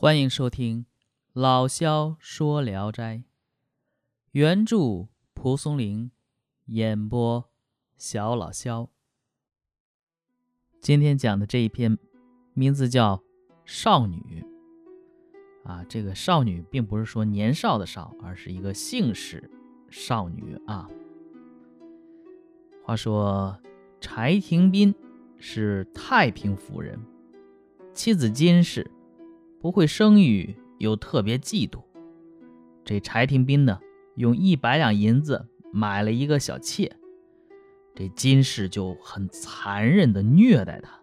欢迎收听《老萧说聊斋》，原著蒲松龄，演播小老萧。今天讲的这一篇名字叫《少女》啊，这个少女并不是说年少的少，而是一个姓氏少女啊。话说柴廷斌是太平府人，妻子金氏。不会生育，又特别嫉妒。这柴廷斌呢，用一百两银子买了一个小妾，这金氏就很残忍的虐待他。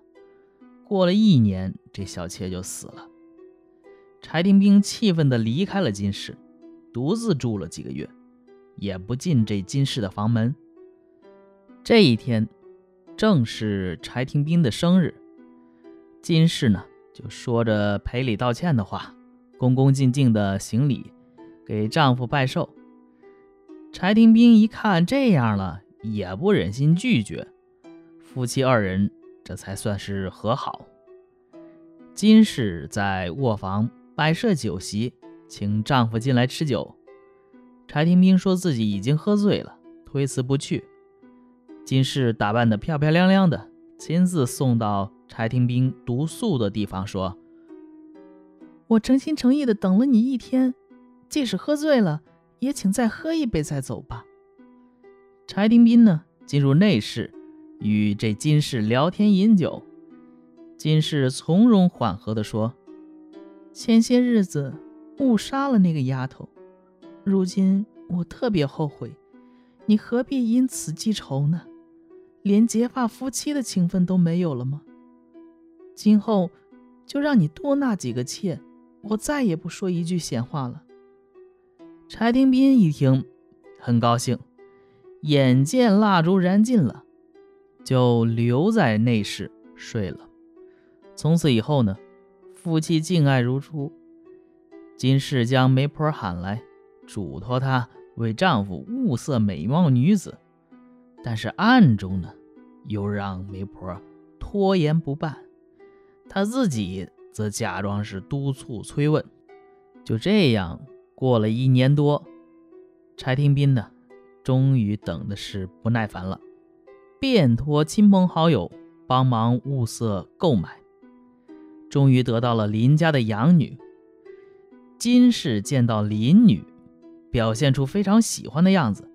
过了一年，这小妾就死了。柴廷斌气愤的离开了金氏，独自住了几个月，也不进这金氏的房门。这一天，正是柴廷斌的生日，金氏呢。就说着赔礼道歉的话，恭恭敬敬的行礼，给丈夫拜寿。柴廷斌一看这样了，也不忍心拒绝，夫妻二人这才算是和好。金氏在卧房摆设酒席，请丈夫进来吃酒。柴廷斌说自己已经喝醉了，推辞不去。金氏打扮得漂漂亮亮的，亲自送到。柴廷斌独宿的地方说：“我诚心诚意的等了你一天，即使喝醉了，也请再喝一杯再走吧。”柴廷斌呢，进入内室，与这金氏聊天饮酒。金氏从容缓和的说：“前些日子误杀了那个丫头，如今我特别后悔，你何必因此记仇呢？连结发夫妻的情分都没有了吗？”今后就让你多纳几个妾，我再也不说一句闲话了。柴廷斌一听，很高兴，眼见蜡烛燃尽了，就留在内室睡了。从此以后呢，夫妻敬爱如初。金氏将媒婆喊来，嘱托她为丈夫物色美貌女子，但是暗中呢，又让媒婆拖延不办。他自己则假装是督促催问，就这样过了一年多，柴廷斌呢，终于等的是不耐烦了，便托亲朋好友帮忙物色购买，终于得到了林家的养女。金氏见到林女，表现出非常喜欢的样子，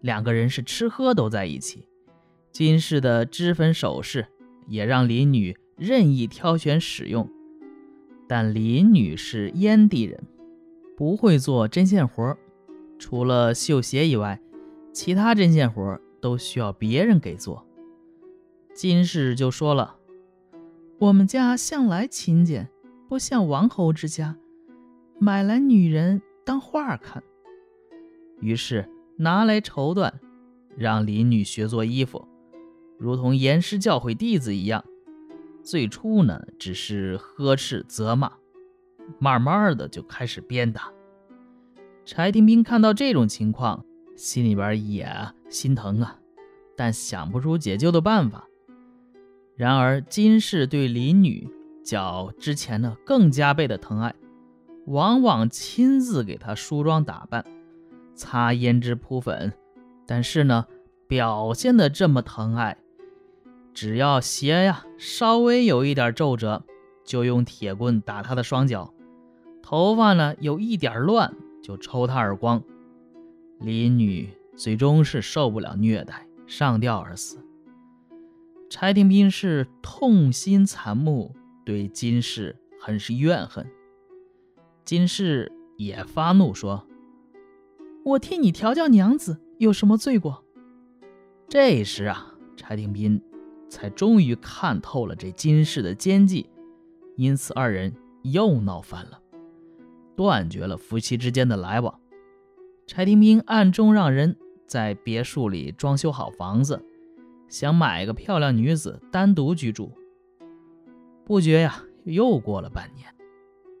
两个人是吃喝都在一起。金氏的脂粉首饰也让林女。任意挑选使用，但林女士燕地人，不会做针线活，除了绣鞋以外，其他针线活都需要别人给做。金氏就说了：“我们家向来勤俭，不像王侯之家，买来女人当画看。”于是拿来绸缎，让林女学做衣服，如同严师教诲弟子一样。最初呢，只是呵斥责骂，慢慢的就开始鞭打。柴廷斌看到这种情况，心里边也心疼啊，但想不出解救的办法。然而金氏对林女较之前呢更加倍的疼爱，往往亲自给她梳妆打扮、擦胭脂扑粉，但是呢，表现的这么疼爱。只要鞋呀稍微有一点皱褶，就用铁棍打他的双脚；头发呢有一点乱，就抽他耳光。林女最终是受不了虐待，上吊而死。柴廷斌是痛心惨目，对金氏很是怨恨。金氏也发怒说：“我替你调教娘子，有什么罪过？”这时啊，柴廷斌。才终于看透了这金氏的奸计，因此二人又闹翻了，断绝了夫妻之间的来往。柴廷斌暗中让人在别墅里装修好房子，想买个漂亮女子单独居住。不觉呀，又过了半年，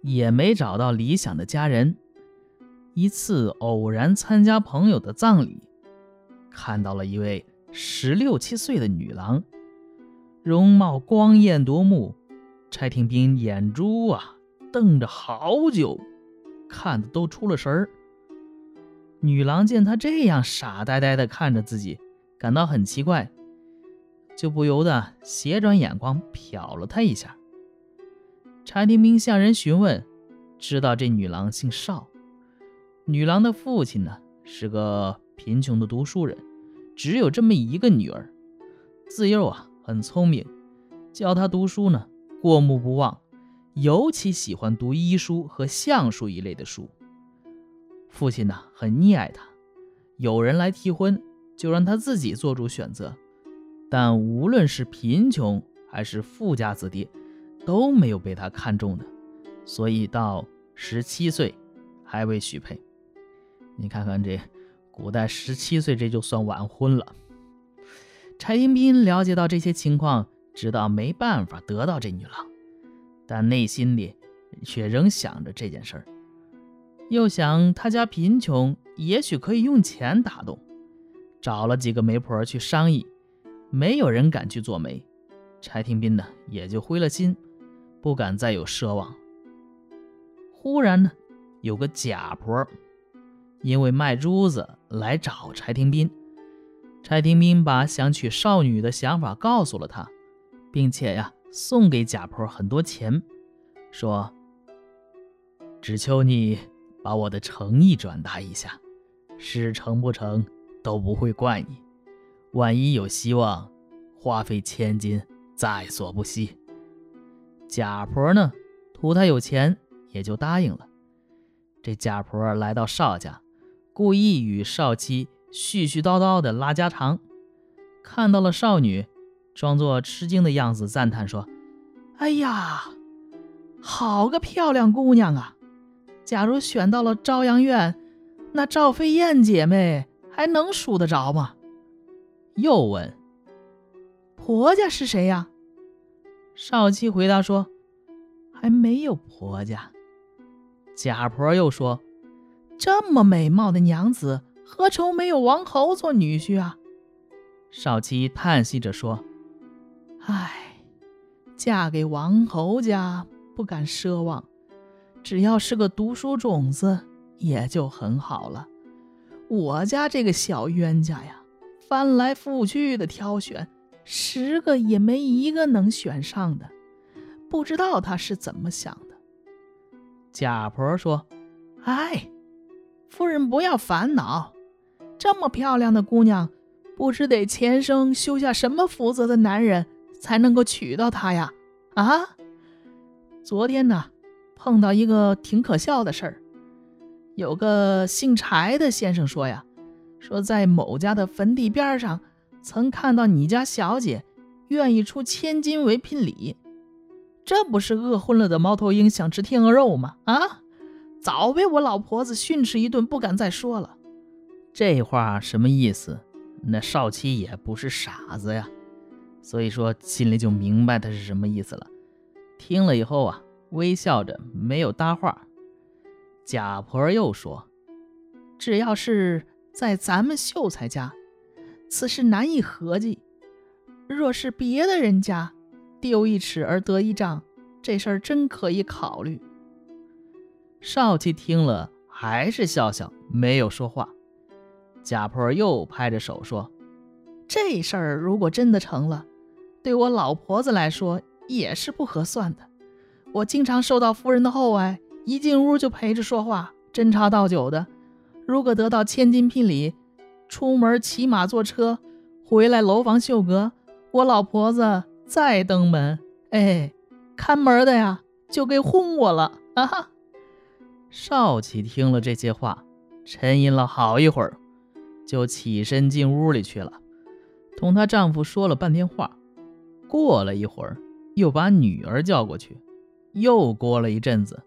也没找到理想的家人。一次偶然参加朋友的葬礼，看到了一位十六七岁的女郎。容貌光艳夺目，柴廷斌眼珠啊瞪着好久，看的都出了神儿。女郎见他这样傻呆呆的看着自己，感到很奇怪，就不由得斜转眼光瞟了他一下。柴廷兵向人询问，知道这女郎姓邵。女郎的父亲呢是个贫穷的读书人，只有这么一个女儿，自幼啊很聪明，教他读书呢过目不忘，尤其喜欢读医书和相术一类的书。父亲呢很溺爱他，有人来提婚，就让他自己做主选择。但无论是贫穷还是富家子弟，都没有被他看中的，所以到十七岁还未许配。你看看这古代十七岁，这就算晚婚了。柴廷斌了解到这些情况，知道没办法得到这女郎，但内心里却仍想着这件事儿。又想他家贫穷，也许可以用钱打动，找了几个媒婆去商议，没有人敢去做媒，柴廷斌呢也就灰了心，不敢再有奢望。忽然呢，有个假婆，因为卖珠子来找柴廷斌，柴廷斌把想娶少女的想法告诉了他，并且呀送给贾婆很多钱，说只求你。把我的诚意转达一下，事成不成都不会怪你。万一有希望，花费千金在所不惜。贾婆呢，图他有钱，也就答应了。这贾婆来到邵家，故意与少妻絮絮叨叨的拉家常，看到了少女，装作吃惊的样子，赞叹说：“哎呀，好个漂亮姑娘啊！”假如选到了朝阳院，那赵飞燕姐妹还能数得着吗？又问：“婆家是谁呀？”少妻回答说：“还没有婆家。”贾婆又说：“这么美貌的娘子，何愁没有王侯做女婿啊？”少奇叹息着说：“唉，嫁给王侯家不敢奢望。”只要是个读书种子，也就很好了。我家这个小冤家呀，翻来覆去的挑选，十个也没一个能选上的。不知道他是怎么想的。贾婆说：“哎，夫人不要烦恼，这么漂亮的姑娘，不知得前生修下什么福泽的男人才能够娶到她呀？啊，昨天呢？”碰到一个挺可笑的事儿，有个姓柴的先生说呀，说在某家的坟地边上，曾看到你家小姐愿意出千金为聘礼，这不是饿昏了的猫头鹰想吃天鹅肉吗？啊，早被我老婆子训斥一顿，不敢再说了。这话什么意思？那少妻也不是傻子呀，所以说心里就明白他是什么意思了。听了以后啊。微笑着，没有搭话。贾婆又说：“只要是在咱们秀才家，此事难以合计；若是别的人家，丢一尺而得一丈，这事儿真可以考虑。”少妻听了，还是笑笑，没有说话。贾婆又拍着手说：“这事儿如果真的成了，对我老婆子来说也是不合算的。”我经常受到夫人的厚爱，一进屋就陪着说话，斟茶倒酒的。如果得到千金聘礼，出门骑马坐车，回来楼房绣阁，我老婆子再登门，哎，看门的呀就给轰我了啊！哈！少奇听了这些话，沉吟了好一会儿，就起身进屋里去了，同她丈夫说了半天话。过了一会儿，又把女儿叫过去。又过了一阵子，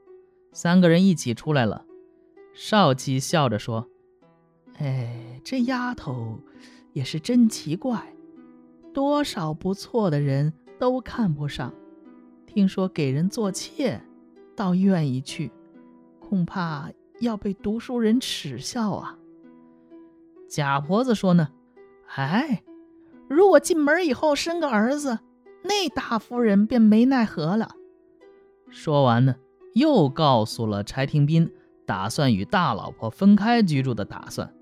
三个人一起出来了。少奇笑着说：“哎，这丫头也是真奇怪，多少不错的人都看不上。听说给人做妾，倒愿意去，恐怕要被读书人耻笑啊。”贾婆子说：“呢，哎，如果进门以后生个儿子，那大夫人便没奈何了。”说完呢，又告诉了柴廷斌打算与大老婆分开居住的打算。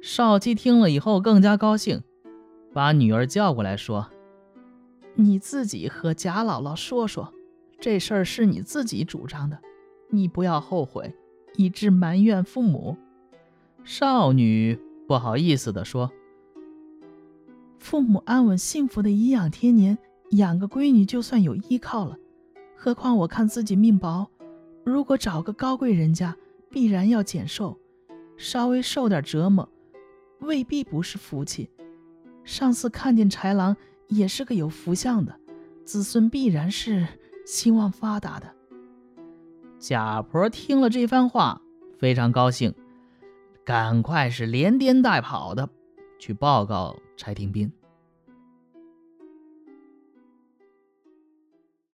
少七听了以后更加高兴，把女儿叫过来说：“你自己和贾姥姥说说，这事儿是你自己主张的，你不要后悔，以致埋怨父母。”少女不好意思地说：“父母安稳幸福的颐养天年，养个闺女就算有依靠了。何况我看自己命薄，如果找个高贵人家，必然要减寿，稍微受点折磨，未必不是福气。上次看见豺狼，也是个有福相的，子孙必然是兴旺发达的。”贾婆听了这番话，非常高兴。赶快是连颠带跑的去报告柴廷斌。